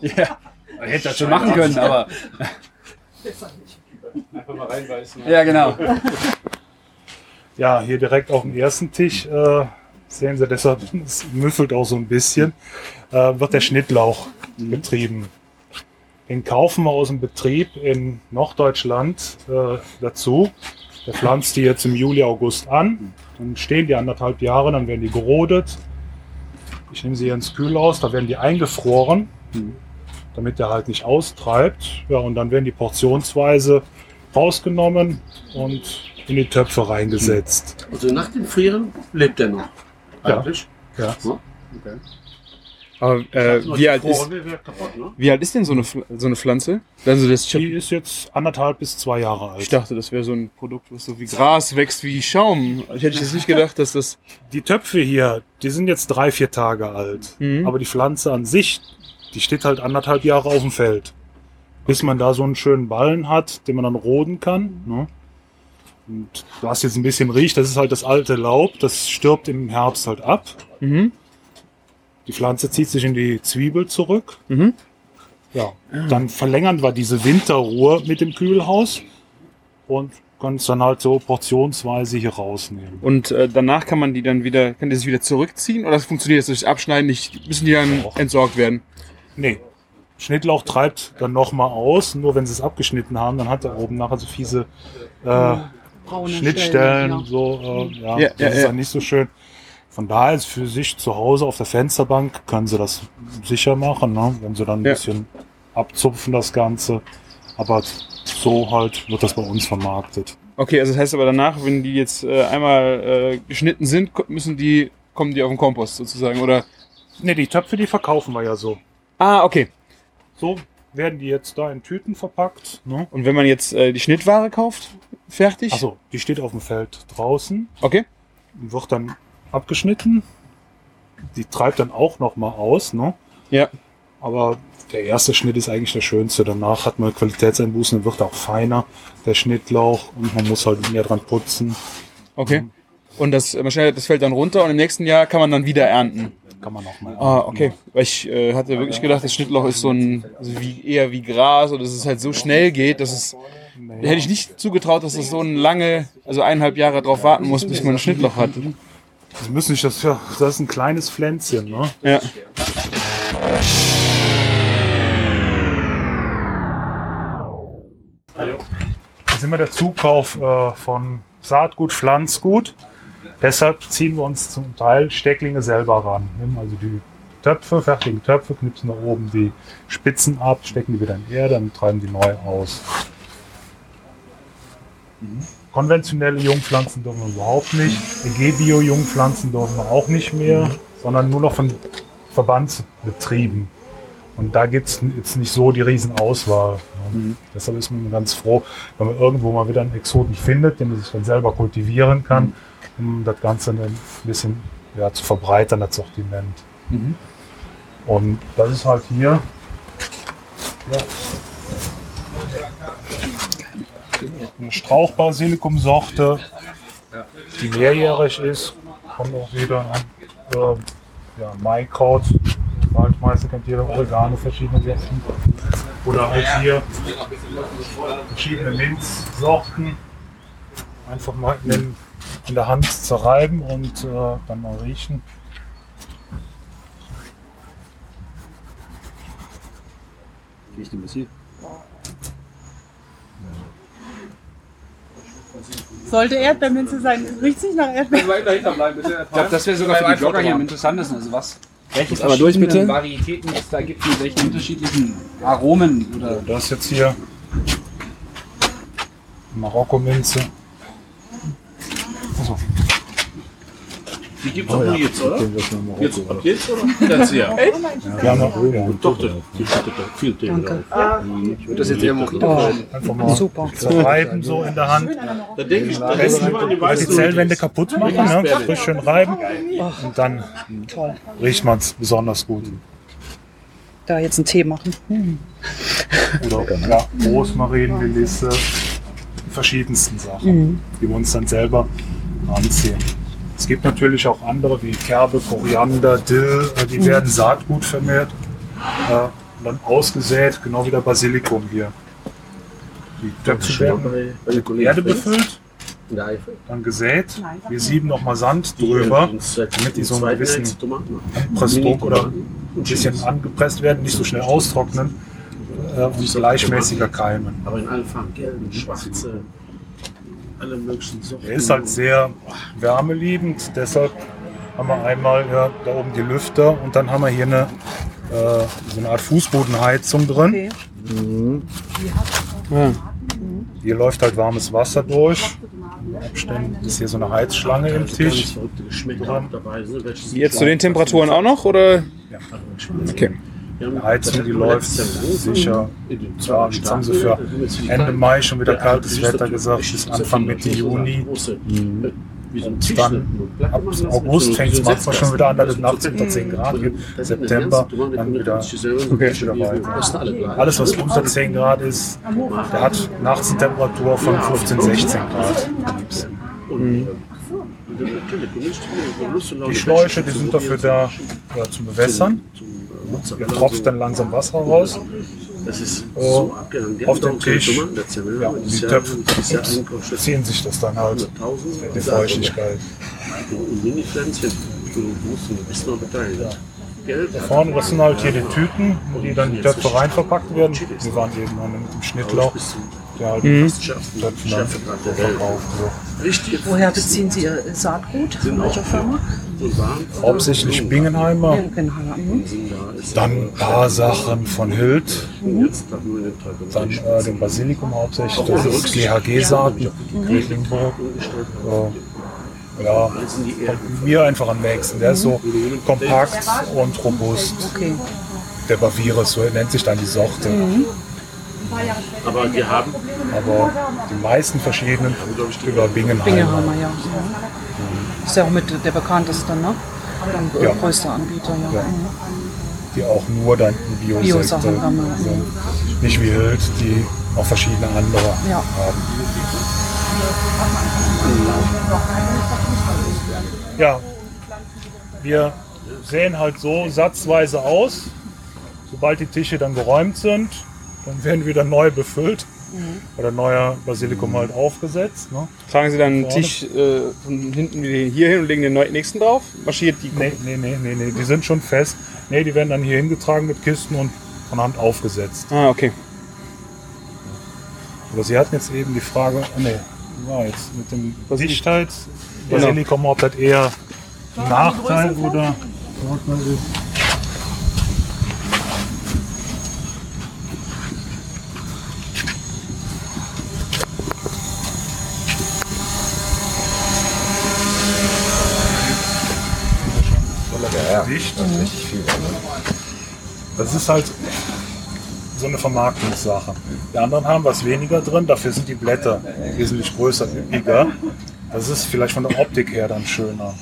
ja. Man hätte das schon machen können, aber. Einfach mal reinbeißen. Ja, genau. Ja, hier direkt auf dem ersten Tisch äh, sehen Sie, deshalb es müffelt auch so ein bisschen, äh, wird der Schnittlauch betrieben. Den kaufen wir aus dem Betrieb in Norddeutschland äh, dazu. Der pflanzt die jetzt im Juli, August an. Dann stehen die anderthalb Jahre, dann werden die gerodet. Ich nehme sie hier ins Kühlhaus, da werden die eingefroren, damit der halt nicht austreibt. Ja, und dann werden die portionsweise rausgenommen und in die Töpfe reingesetzt. Also nach dem Frieren lebt er noch. Ja. Eigentlich. Ja. Okay. Aber äh, wie, alt ist, kaputt, ne? wie alt ist denn so eine, so eine Pflanze? Also das, Die ist jetzt anderthalb bis zwei Jahre alt. ich dachte, das wäre so ein Produkt, was so wie Gras wächst, wie Schaum. Ich hätte jetzt nicht gedacht, dass das... Die Töpfe hier, die sind jetzt drei, vier Tage alt. Mhm. Aber die Pflanze an sich, die steht halt anderthalb Jahre auf dem Feld. Bis man da so einen schönen Ballen hat, den man dann roden kann. Ne? Und was jetzt ein bisschen riecht, das ist halt das alte Laub, das stirbt im Herbst halt ab. Mhm. Die Pflanze zieht sich in die Zwiebel zurück. Mhm. Ja, dann verlängern wir diese Winterruhe mit dem Kühlhaus und können es dann halt so portionsweise hier rausnehmen. Und äh, danach kann man die dann wieder, kann die sich wieder zurückziehen? Oder funktioniert das durch Abschneiden nicht? Müssen die dann entsorgt werden? Nee. Schnittlauch treibt dann nochmal aus, nur wenn sie es abgeschnitten haben, dann hat er oben nachher so fiese äh, Braune Schnittstellen, Stellen, ja. so, äh, ja, Ja, das ja, ist ja. dann nicht so schön. Von daher ist für sich zu Hause auf der Fensterbank können sie das sicher machen, ne? wenn sie dann ein Ja. bisschen abzupfen das Ganze. Aber so halt wird das bei uns vermarktet. Okay, also das heißt aber danach, wenn die jetzt äh, einmal äh, geschnitten sind, müssen die, kommen die auf den Kompost sozusagen, oder? Ne, die Töpfe, die verkaufen wir ja so. Ah, okay. So werden die jetzt da in Tüten verpackt. Ne? Und wenn man jetzt äh, die Schnittware kauft, fertig? Achso, die steht auf dem Feld draußen. Okay. Wird dann abgeschnitten. Die treibt dann auch noch mal aus. Ne? Ja. Aber der erste Schnitt ist eigentlich der schönste. Danach hat man Qualitätseinbußen und wird auch feiner, der Schnittlauch. Und man muss halt mehr dran putzen. Okay. Und das, schneidet das fällt dann runter und im nächsten Jahr kann man dann wieder ernten. Kann man auch mal Ah, okay. Weil ich äh, hatte wirklich gedacht, das Schnittloch ist so ein, wie, eher wie Gras oder dass es halt so schnell geht, dass es, da hätte ich nicht zugetraut, dass es so ein lange, also eineinhalb Jahre drauf warten muss, bis man ein Schnittloch hat. Das müssen nicht, das, ja, das ist ein kleines Pflänzchen. Ne? Ja. Das ist immer der Zukauf äh, von Saatgut, Pflanzgut. Deshalb ziehen wir uns zum Teil Stecklinge selber ran. Nehmen also die Töpfe, fertigen Töpfe, knipsen da oben die Spitzen ab, stecken die wieder in Erde und treiben die neu aus. Konventionelle Jungpflanzen dürfen wir überhaupt nicht. G-Bio-Jungpflanzen dürfen wir auch nicht mehr, sondern nur noch von Verbandsbetrieben. Und da gibt es jetzt nicht so die Riesenauswahl. Ne? Deshalb ist man ganz froh, wenn man irgendwo mal wieder einen Exoten findet, den man sich dann selber kultivieren kann, um das Ganze ein bisschen ja, zu verbreitern, das Sortiment. Und das ist halt hier ja, eine Strauchbasilikumsorte, die mehrjährig ist. Kommt auch wieder an. Äh, ja, Maikraut, Waldmeister kennt jeder, Oregano, verschiedene Sorten. Oder halt hier verschiedene Minzsorten. Einfach mal in, den, in der Hand zerreiben und äh, dann mal riechen. Riecht ein bisschen. Sollte Erdbeerminze sein. Riecht sich nach Erdbeeren. Ich glaube, das wäre sogar für die Blogger hier am interessantesten. Also was, welche Aber durch, bitte. Varietäten es da gibt mit welchen unterschiedlichen Aromen oder Das ist jetzt hier Marokko-Minze. Die gibt es auch nur jetzt, oder? Jetzt, ab jetzt oder? Ganz ja. Wir haben <laughs> noch ja, Doch, die es doch viel Tee drauf. ich würde das jetzt eher Mojito nennen. einfach mal zerreiben so in der Hand. Da denke ich, da denke ich an die Zellwände kaputt machen, ne? frisch schön reiben und dann Toll. riecht man es besonders gut. Da jetzt einen Tee machen. Hm. Oder ja, Rosmarin, Melisse, die verschiedensten Sachen, die wir uns dann selber anziehen. Es gibt natürlich auch andere wie Kerbe, Koriander, Dill, äh, die werden Saatgut vermehrt äh, und dann ausgesät, genau wie der Basilikum hier. Die Töpfe werden mit Erde befüllt, dann gesät. Wir sieben nochmal Sand drüber, damit die so einen gewissen Pressdruck oder ein bisschen angepresst werden, nicht so schnell austrocknen äh, und gleichmäßiger keimen. Aber in allen Farben, gelben, schwarze, alle möglichen Sorten. Er ist halt sehr wärmeliebend, deshalb haben wir einmal ja, da oben die Lüfter und dann haben wir hier eine, äh, so eine Art Fußbodenheizung drin. Okay. Hier läuft halt warmes Wasser durch. In Abständen ist hier so eine Heizschlange im Tisch. Ne? Jetzt zu den Temperaturen auch noch, oder? Okay. Die Heizung, die läuft sicher. Ja, jetzt haben sie für Ende Mai schon wieder kaltes Wetter gesagt, bis Anfang Mitte Juni. Und dann ab August fängt es manchmal schon wieder an, dass es nachts unter 10 Grad gibt. September dann wieder, wieder weiter. Alles, was unter 10 Grad ist, der hat nachts eine Temperatur von 15, 16 Grad. Die Schläuche, die sind dafür da ja, zum Bewässern. Tropft dann langsam Wasser raus. Das ist Äh, so abgegangen. Die auf keine Tisch. Erzählen, ne? Ja, die Töpfe ups, ziehen sich das dann halt, 100.000. die Feuchtigkeit. Mini-Pflänzchen, du musst ein bisschen beteiligen. Geld. Da vorne, das sind halt hier die Tüten, in die dann die Töpfe rein verpackt werden. Die waren eben mit dem Schnittlauch, der halt die Töpfe dann verkauft. So. Richtig. Woher beziehen Sie Ihr Saatgut? Von welcher Firma? Hauptsächlich Bingenheimer, Genheimer. Mhm. dann ein paar Sachen von Hild, Teufel. dann äh, den Basilikum hauptsächlich, das ist GHG-Saaten, Quedlinburg. Äh, ja, kommt mir einfach am nächsten. Der ist so kompakt und robust. Okay. Der Bavirus, so nennt sich dann die Sorte. Aber wir haben Aber die meisten verschiedenen über Bingenheimer. Bingerheimer, ja. Ist ja auch mit der bekannteste, ne? Dann Ja. größter Anbieter, ja. Ja. Die auch nur dann Bio-Sekte Bio-Sachen haben, ja. sind. Nicht wie Hild, die auch verschiedene andere Ja. haben. Ja, wir sehen halt so satzweise aus. Sobald die Tische dann geräumt sind, dann werden wieder neu befüllt oder neuer Basilikum halt aufgesetzt. Ne? Tragen Sie dann einen Vorne. Tisch äh, von hinten wieder hier hin und legen den nächsten drauf? Marschiert die Nee, nee, nee, nee, nee, die sind schon fest. Nee, die werden dann hier hingetragen mit Kisten und von Hand aufgesetzt. Ah, okay. Aber Sie hatten jetzt eben die Frage, oh nee, ja, jetzt mit dem Dichtheit, Basilikum, ob das eher Nachteil oder Vorteil ist. Dicht. Das ist halt so eine Vermarktungssache. Die anderen haben was weniger drin, dafür sind die Blätter wesentlich größer, üppiger. Das ist vielleicht von der Optik her dann schöner.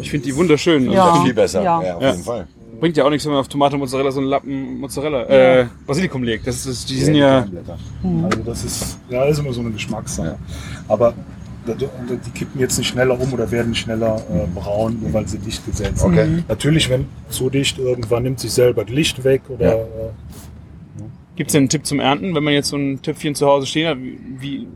Ich finde die wunderschön. Ja. Viel besser, Ja. ja, auf Ja. jeden Fall. Bringt ja auch nichts, wenn man auf Tomate Mozzarella so einen Lappen Mozzarella, äh, Basilikum legt. Das ist, die sind ja. Also das ist, ja, ist immer so eine Geschmackssache. Aber die kippen jetzt nicht schneller um oder werden schneller äh, braun, nur weil sie dicht gesetzt sind. Okay. Natürlich, wenn zu dicht, irgendwann nimmt sich selber das Licht weg oder Ja. äh, Gibt es denn einen Tipp zum Ernten, wenn man jetzt so ein Töpfchen zu Hause stehen hat? Wie, wie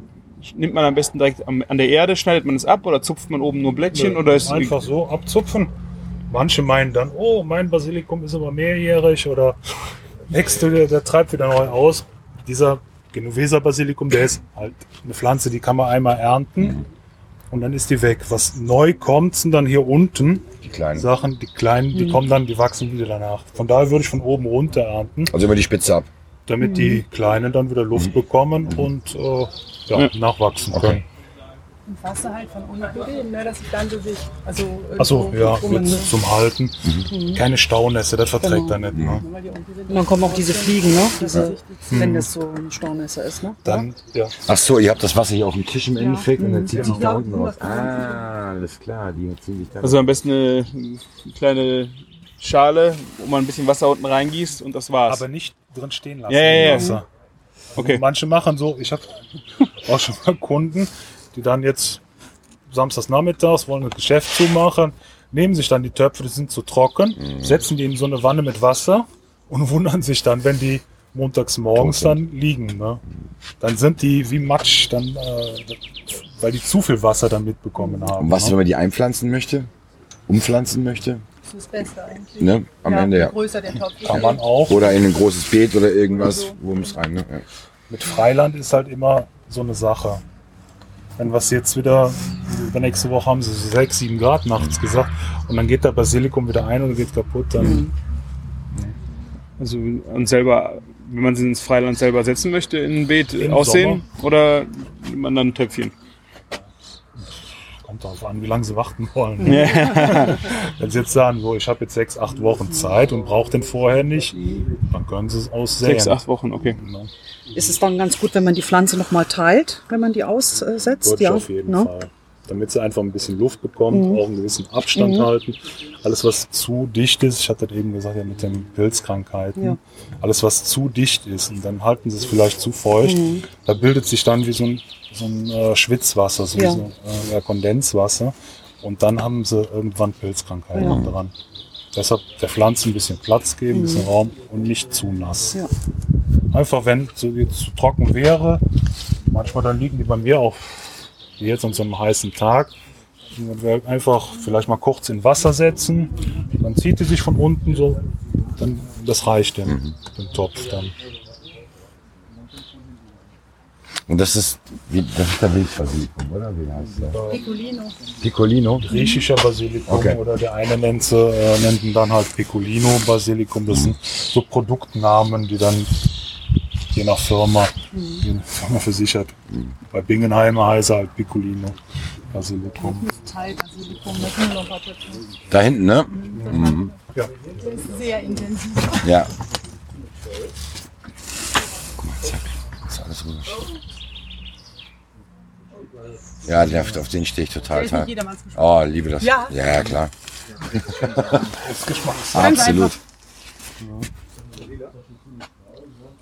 nimmt man am besten direkt am, an der Erde, schneidet man es ab oder zupft man oben nur Blättchen? Nö, oder ist einfach so abzupfen. Manche meinen dann, oh, mein Basilikum ist aber mehrjährig oder <laughs> nächste, der, der treibt wieder neu aus. Dieser Genoveser Basilikum, der ist halt eine Pflanze, die kann man einmal ernten und dann ist die weg. Was neu kommt, sind dann hier unten Die kleinen. Sachen, die kleinen, die kommen dann, die wachsen wieder danach. Von daher würde ich von oben runter ernten, Also über die Spitze ab. damit die kleinen dann wieder Luft bekommen und äh, ja, nachwachsen können. Und Wasser halt von unten geben, ne, dass die Pflanze sich also Achso, ja, ne? zum Halten. Keine Staunässe, das verträgt Genau. er nicht. Ne? Und dann kommen auch diese Fliegen, ne? Diese, Hm. Wenn das so ein Staunässer ist, ne? Dann, ja. Ach so, ihr habt das Wasser hier auf dem Tisch im Endeffekt und Mhm. dann zieht sich da Ja. unten raus. Ah, alles klar, die ziehen sich da Also am besten eine kleine Schale, wo man ein bisschen Wasser unten reinggießt und das war's. Aber nicht drin stehen lassen Ja, ja, im ja. Wasser. Okay. Manche machen so, ich habe <laughs> auch schon mal Kunden, die dann jetzt samstags nachmittags wollen ein Geschäft zumachen, nehmen sich dann die Töpfe, die sind zu trocken, Mhm. setzen die in so eine Wanne mit Wasser und <laughs> wundern sich dann, wenn die montags morgens dann liegen. Ne? Dann sind die wie Matsch, dann, äh, weil die zu viel Wasser dann mitbekommen haben. Und was, wenn ne? man die einpflanzen möchte? Umpflanzen möchte? Das ist das Beste eigentlich. Ne? Am Ende ja. Größer der Topf. Kann man auch. Oder in ein großes Beet oder irgendwas, Wurms rein. Ne? Ja. Mit Freiland ist halt immer so eine Sache. Wenn was jetzt wieder, über nächste Woche haben sie so 6, 7 Grad nachts gesagt. Und dann geht der Basilikum wieder ein und geht kaputt, dann Also und selber, wenn man sie ins Freiland selber setzen möchte, in ein Beet Im aussehen oder nimmt man dann ein Töpfchen? Kommt darauf an, wie lange sie warten wollen. <laughs> Wenn sie jetzt sagen, so, ich habe jetzt 6, 8 Wochen Zeit und brauche den vorher nicht, dann können sie es aussäen. Sechs, acht Wochen, okay. Ne? Ist es dann ganz gut, wenn man die Pflanze nochmal teilt, wenn man die aussetzt? Ich auf jeden ne? Fall. Damit sie einfach ein bisschen Luft bekommt, Mhm. auch einen gewissen Abstand Mhm. halten. Alles, was zu dicht ist, ich hatte das eben gesagt, ja, mit den Pilzkrankheiten, Ja. alles, was zu dicht ist, und dann halten sie es vielleicht zu feucht, Mhm. da bildet sich dann wie so ein, so ein äh, Schwitzwasser, so, Ja. so äh, Kondenswasser. Und dann haben sie irgendwann Pilzkrankheiten dran. Deshalb der Pflanze ein bisschen Platz geben, ein bisschen Mhm. Raum und nicht zu nass. Einfach wenn es jetzt zu trocken wäre, manchmal dann liegen die bei mir auch, wie jetzt an so einem heißen Tag, und wir einfach vielleicht mal kurz in Wasser setzen, dann zieht die sich von unten so, dann das reicht dem, Mhm. dem Topf dann. Und das ist, wie, das ist der Wildbasilikum, oder? Wie heißt der? Piccolino. Piccolino? Griechischer Basilikum Okay. oder der eine nennt, sie, äh, nennt ihn dann halt Piccolino Basilikum. Das sind so Produktnamen, die dann je nach Firma, die Firma versichert. Bei Bingenheimer heißt er halt Piccolino Basilikum. Da hinten, ne? Mhm. Ja. Der ist sehr intensiv. Ja. Guck mal, zack. Ist alles rüber. Ja, der, auf den stehe ich total. Der. Oh, liebe das. Ja. ja klar. Das. Absolut.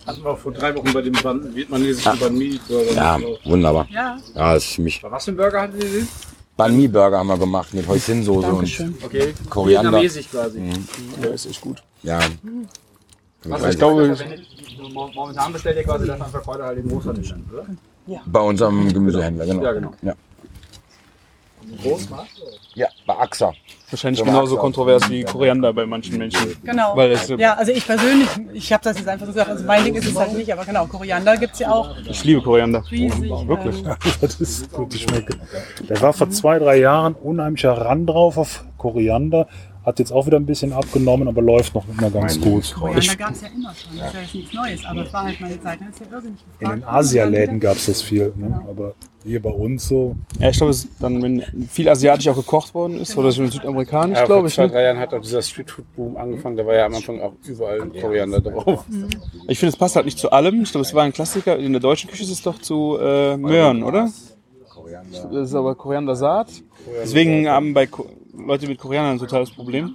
Hatten wir vor drei Wochen bei dem Ban- vietnamesischen Banh Mi Burger. Ja, wunderbar. Ja. Ja, das ist für mich. Was für ein Burger hattet ihr den? Banh Mi Burger haben wir gemacht mit Hoisin-Soße und. Okay. Koriander. Vietnamesisch quasi. Mhm. Ja, ist echt gut. Ja. Also ich glaube, momentan bestellt ihr quasi das an Verkäufer halt im Großhandel, oder? bei unserem Gemüsehändler, genau. Ja, genau. Ja. Groß, Ja. Bei AXA. Wahrscheinlich So genauso AXA. kontrovers wie Koriander bei manchen Menschen. Genau. Weil es, ja, also ich persönlich, ich habe das jetzt einfach so gesagt, also mein Ding ist es halt nicht, aber genau, Koriander gibt's ja auch. Ich liebe Koriander. Riesig. Wirklich. <laughs> Ähm, das ist gute Schmecke. Der war vor zwei, drei Jahren unheimlicher Ran drauf auf Koriander. Hat jetzt auch wieder ein bisschen abgenommen, aber läuft noch immer ganz gut. Koriander Ich, gab's ja immer schon, das ist ja jetzt nichts Neues, aber es war halt meine Zeit, dann ist ja irrsinnig in gefragt. den Asialäden gab es das viel, ne? aber hier bei uns so. Ja, ich glaube, es dann, wenn viel asiatisch auch gekocht worden ist, oder schon südamerikanisch, Ja, glaube vor ich. zwei, Ne? drei Jahren hat auch dieser Streetfood-Boom angefangen. Da war ja am Anfang auch überall Koriander drauf. Ich finde, es passt halt nicht zu allem. Ich glaube, es war ein Klassiker. In der deutschen Küche ist es doch zu äh, Möhren, oder? Das ist aber Koriandersaat. Deswegen haben bei Ko Leute mit Koriander ein totales Problem.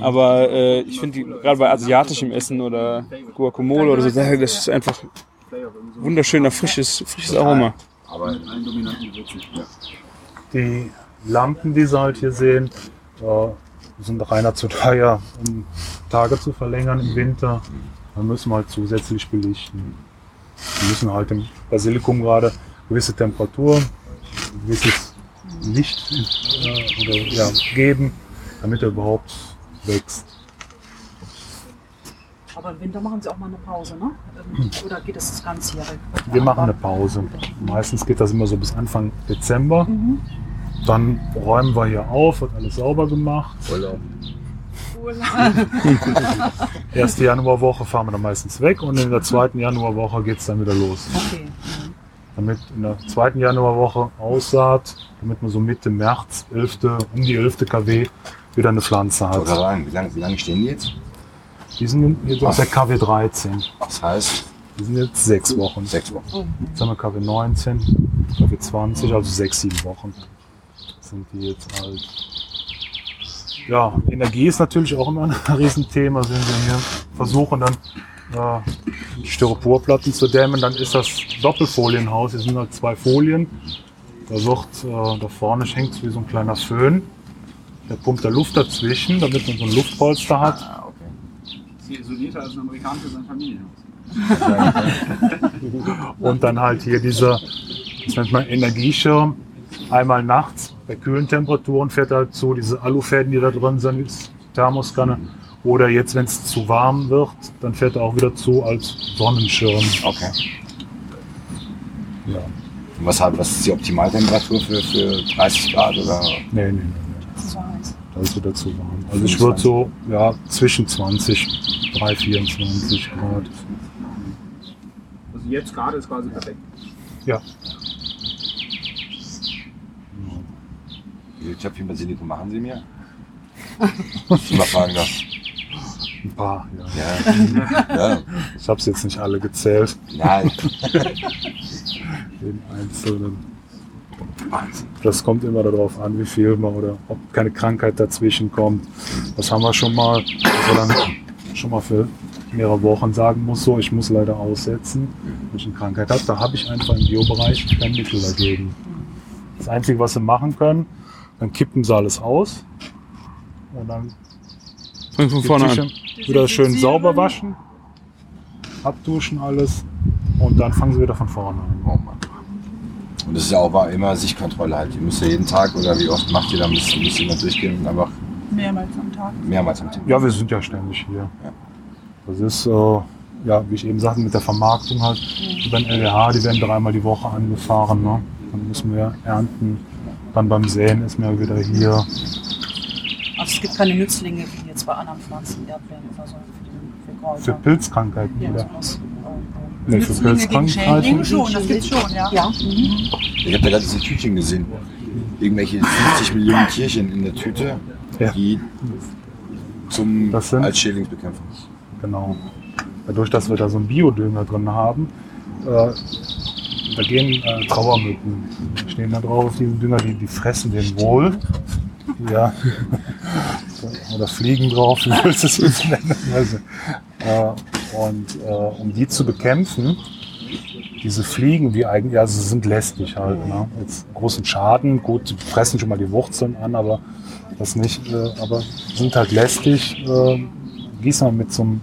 Aber äh, ich finde, gerade bei asiatischem Essen oder Guacamole oder so, das ist einfach wunderschöner, frisches, frisches Aroma. Aber Die Lampen, die Sie halt hier sehen, äh, sind reiner zu teuer, um Tage zu verlängern im Winter. Dann müssen wir halt zusätzlich belichten. Wir müssen halt im Basilikum gerade gewisse Temperatur, gewisses Licht äh, oder, ja, geben, damit er überhaupt wächst. Aber im Winter machen sie auch mal eine Pause, ne? <clears throat> Oder geht das das ganzjährig? Wir machen eine Pause. Meistens geht das immer so bis Anfang Dezember. Mhm. Dann räumen wir hier auf, wird alles sauber gemacht. Erste Januarwoche fahren wir dann meistens weg und in der zweiten Januarwoche geht es dann wieder los. Okay. Damit in der zweiten Januarwoche Aussaat, damit man so Mitte März, 11., um die 11. kW, wieder eine Pflanze hat. sagen, wie lange, wie lange stehen die jetzt? Die sind jetzt auf der KW 13. Das heißt, Die sind jetzt sechs Wochen. sechs Wochen. Jetzt haben wir KW 19, KW 20, also sechs, sieben Wochen sind die jetzt alt. Ja, Energie ist natürlich auch immer ein <laughs> Riesenthema. Wenn wir hier versuchen dann äh, Styroporplatten zu dämmen, dann ist das Doppelfolienhaus. Hier sind halt zwei Folien. Da wird, äh, da vorne hängt wie so ein kleiner Föhn. Der pumpt da Luft dazwischen, damit man so ein Luftpolster hat. Sie isolierter als ein Amerikaner für seine Familie. <laughs> Und dann halt hier dieser, das nennt man Energieschirm. Einmal nachts bei kühlen Temperaturen fährt halt so diese Alufäden, die da drin sind, Thermoskanne. Oder jetzt, wenn es zu warm wird, dann fährt er auch wieder zu als Sonnenschirm. Okay. Ja. Und was, hat- was ist die Optimaltemperatur für, für 30 Grad? Oder? Nee, nee, nee. Das ist wieder zu warm. Also ich würde so, ja, zwischen 20, 3, 24 Grad. Also jetzt gerade ist quasi perfekt. Ja. Wie viel Töpfchen Basilikum machen Sie mir? Ich mal fragen darf. Ein paar, ja. Ja. <laughs> ja. Ich habe es jetzt nicht alle gezählt. Nein. <laughs> Den einzelnen. Das kommt immer darauf an, wie viel man oder ob keine Krankheit dazwischen kommt. Das haben wir schon mal, dass er dann schon mal für mehrere Wochen sagen muss, so, ich muss leider aussetzen, wenn ich eine Krankheit habe. Da habe ich einfach im Biobereich kein Mittel dagegen. Das Einzige, was sie machen können, dann kippen sie alles aus und dann Fang von vorne an. wieder schön sauber waschen, abduschen alles und dann fangen sie wieder von vorne an. Oh Mann. Und das ist ja auch mal immer Sichtkontrolle halt. Ihr müsst ja jeden Tag oder wie oft macht ihr da, müsst, müsst ihr immer durchgehen und einfach Mehrmals am Tag. mehrmals am Tag. Ja, wir sind ja ständig hier. Das ist, äh, ja, wie ich eben sagte, mit der Vermarktung halt über den LWH, die werden dreimal die Woche angefahren. Ne? Dann müssen wir ernten. Dann beim Säen ist man ja wieder hier. Also es gibt keine Nützlinge wie bei anderen Pflanzen, Erdbeeren oder so für, für Kräuter. Für Pilzkrankheiten ja, oder? sowas. Nee, für Pilzkrankheiten. schon, das gibt's schon, ja. ja. Mhm. Ich habe da gerade diese Tütchen gesehen. Irgendwelche 50 Millionen Tierchen in der Tüte, die zum als Schädlingsbekämpfung. Genau. Dadurch, dass wir da so einen Biodünger drin haben, äh, da gehen äh, Trauermücken, stehen da drauf auf diesen Dünger, die, die fressen den wohl. Ja. Oder fliegen drauf, wie willst du es jetzt nennen? Also, äh, und äh, um die zu bekämpfen, diese Fliegen, die eigentlich, also sind lästig halt. Ne? Jetzt großen Schaden, gut, die fressen schon mal die Wurzeln an, aber das nicht, äh, aber sind halt lästig. Äh, gießen wir mit so einem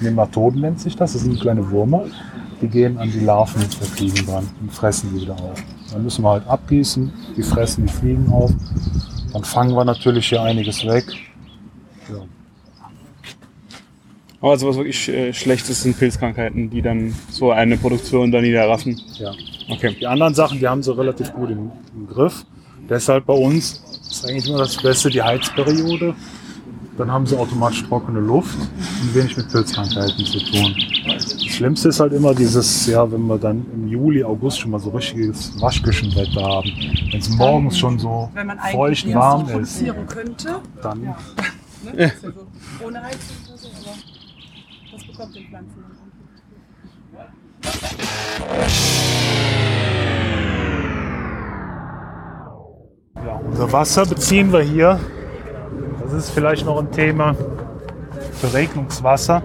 Nematoden nennt sich das, das sind kleine Würmer, die gehen an die Larven der Fliegen dran und fressen die wieder auf. Dann müssen wir halt abgießen, die fressen die Fliegen auf, dann fangen wir natürlich hier einiges weg. Ja. Aber also was wirklich äh, schlecht ist, sind Pilzkrankheiten, die dann so eine Produktion dann niederraffen. Ja. Okay. Die anderen Sachen, die haben sie relativ gut im, im Griff. Deshalb bei uns ist eigentlich immer das Beste die Heizperiode. Dann haben sie automatisch trockene Luft und wenig mit Pilzkrankheiten zu tun. Das Schlimmste ist halt immer dieses, ja, wenn wir dann im Juli, August schon mal so richtiges Waschküchenwetter haben. Wenn es morgens schon so feucht warm ist, könnte. dann Ja. <laughs> Ne? Ja so ohne Heizung das bekommt den Pflanzen. Ja, unser Wasser beziehen wir hier. Das ist vielleicht noch ein Thema für Regnungswasser.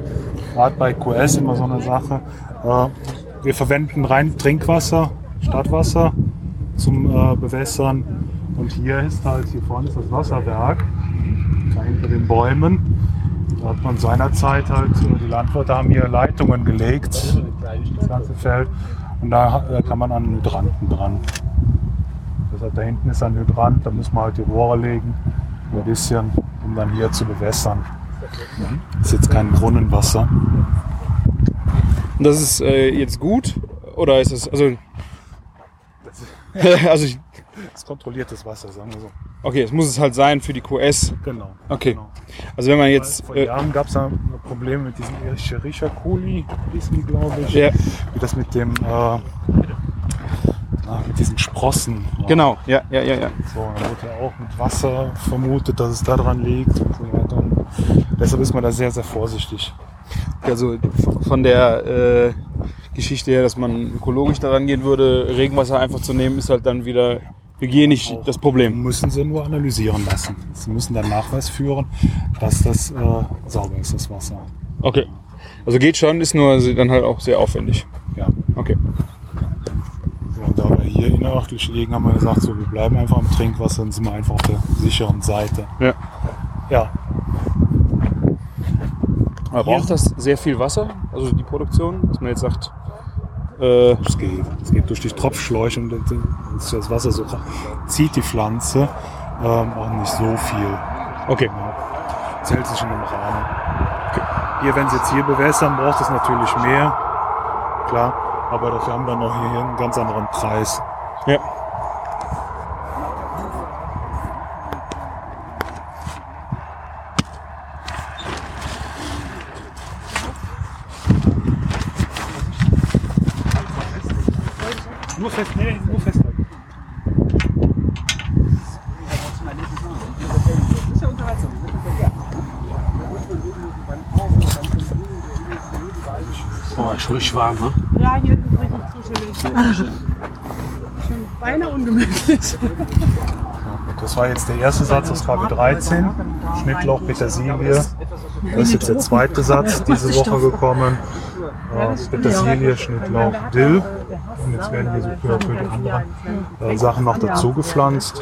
Gerade bei QS immer so eine Sache. Äh, Wir verwenden rein Trinkwasser, Stadtwasser zum äh, Bewässern. Und hier ist halt, hier vorne ist das Wasserwerk, da hinter den Bäumen. Da hat man seinerzeit halt, äh, die Landwirte haben hier Leitungen gelegt, das ganze Feld. Und da kann man an Hydranten dran. Deshalb da hinten ist ein Hydrant, da müssen wir halt die Rohre legen, ein bisschen, um dann hier zu bewässern. Das ist jetzt kein Brunnenwasser. Und das ist äh, jetzt gut? Oder ist es, also. <laughs> also ich, Das ist kontrolliertes Wasser, sagen wir so. okay, es muss es halt sein für die QS. Genau. Okay. Also wenn man jetzt. Vor Äh, Jahren gab es da Probleme mit diesem hießen die, glaube ich. Ja. Wie das mit dem, äh, na, mit diesen Sprossen war. Genau, ja, ja, ja, ja. So, da wurde ja auch mit Wasser vermutet, dass es daran liegt und so weiter. Und deshalb ist man da sehr, sehr vorsichtig. Also von der äh, Geschichte her, dass man ökologisch daran gehen würde, Regenwasser einfach zu nehmen, ist halt dann wieder hygienisch das Problem. Müssen sie nur analysieren lassen. Sie müssen dann Nachweis führen, dass das äh, sauber ist, das Wasser. Okay. Also geht schon, ist nur dann halt auch sehr aufwendig. Ja. Okay. So, und da wir hier innerörtlich liegen, haben wir gesagt, so, wir bleiben einfach am Trinkwasser und sind wir einfach auf der sicheren Seite. Ja. Ja. Aber braucht das sehr viel Wasser? Also die Produktion, dass man jetzt sagt, äh, Es geht. Es geht durch die Tropfschläuche und das Wasser so zieht die Pflanze ähm, auch nicht so viel. Okay. Ja. Zählt sich in dem Rahmen. Hier, wenn sie jetzt hier bewässern, braucht es natürlich mehr. Klar. Aber dafür haben wir noch hier einen ganz anderen Preis. Ja. Fest, nee, nur festhalten. Oh, ist richtig warm, ne? Ja, hier ist es richtig kuschelig. Schon beinahe ungemütlich. Das war jetzt der erste Satz aus KW13. Schnittlauch, Petersilie. Das ist jetzt der zweite Satz diese Woche gekommen. Äh, Petersilie, Schnittlauch, Dill. Jetzt werden hier so à peu die anderen äh, Sachen noch dazu gepflanzt.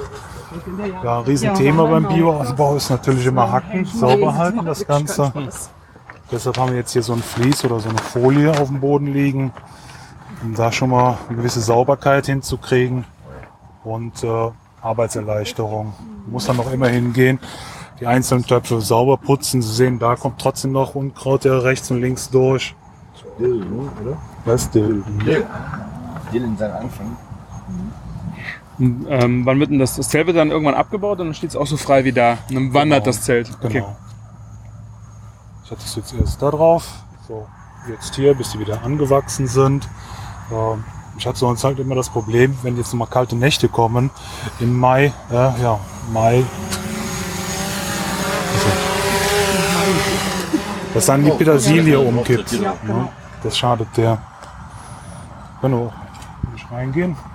Ja, ein Riesenthema beim Bioausbau ist natürlich immer Hacken, sauber halten das Ganze. Deshalb haben wir jetzt hier so ein Vlies oder so eine Folie auf dem Boden liegen, um da schon mal eine gewisse Sauberkeit hinzukriegen und äh, Arbeitserleichterung. Muss dann noch immer hingehen, die einzelnen Töpfe sauber putzen. Sie sehen, da kommt trotzdem noch Unkraut ja rechts und links durch. Dill, ne, oder? Was ist Dill? In seinem Anfang. Und, ähm, wann wird denn das, das Zelt wird dann irgendwann abgebaut und dann steht es auch so frei wie da. Und dann wandert das Zelt. Okay. Genau. Ich hatte es jetzt erst da drauf, so jetzt hier, bis die wieder angewachsen sind. Ähm, Ich hatte sonst halt immer das Problem, wenn jetzt nochmal kalte Nächte kommen, im Mai, äh, ja, Mai, dass dann die Petersilie umkippt. Ne? Das schadet der. Genau. Reingehen?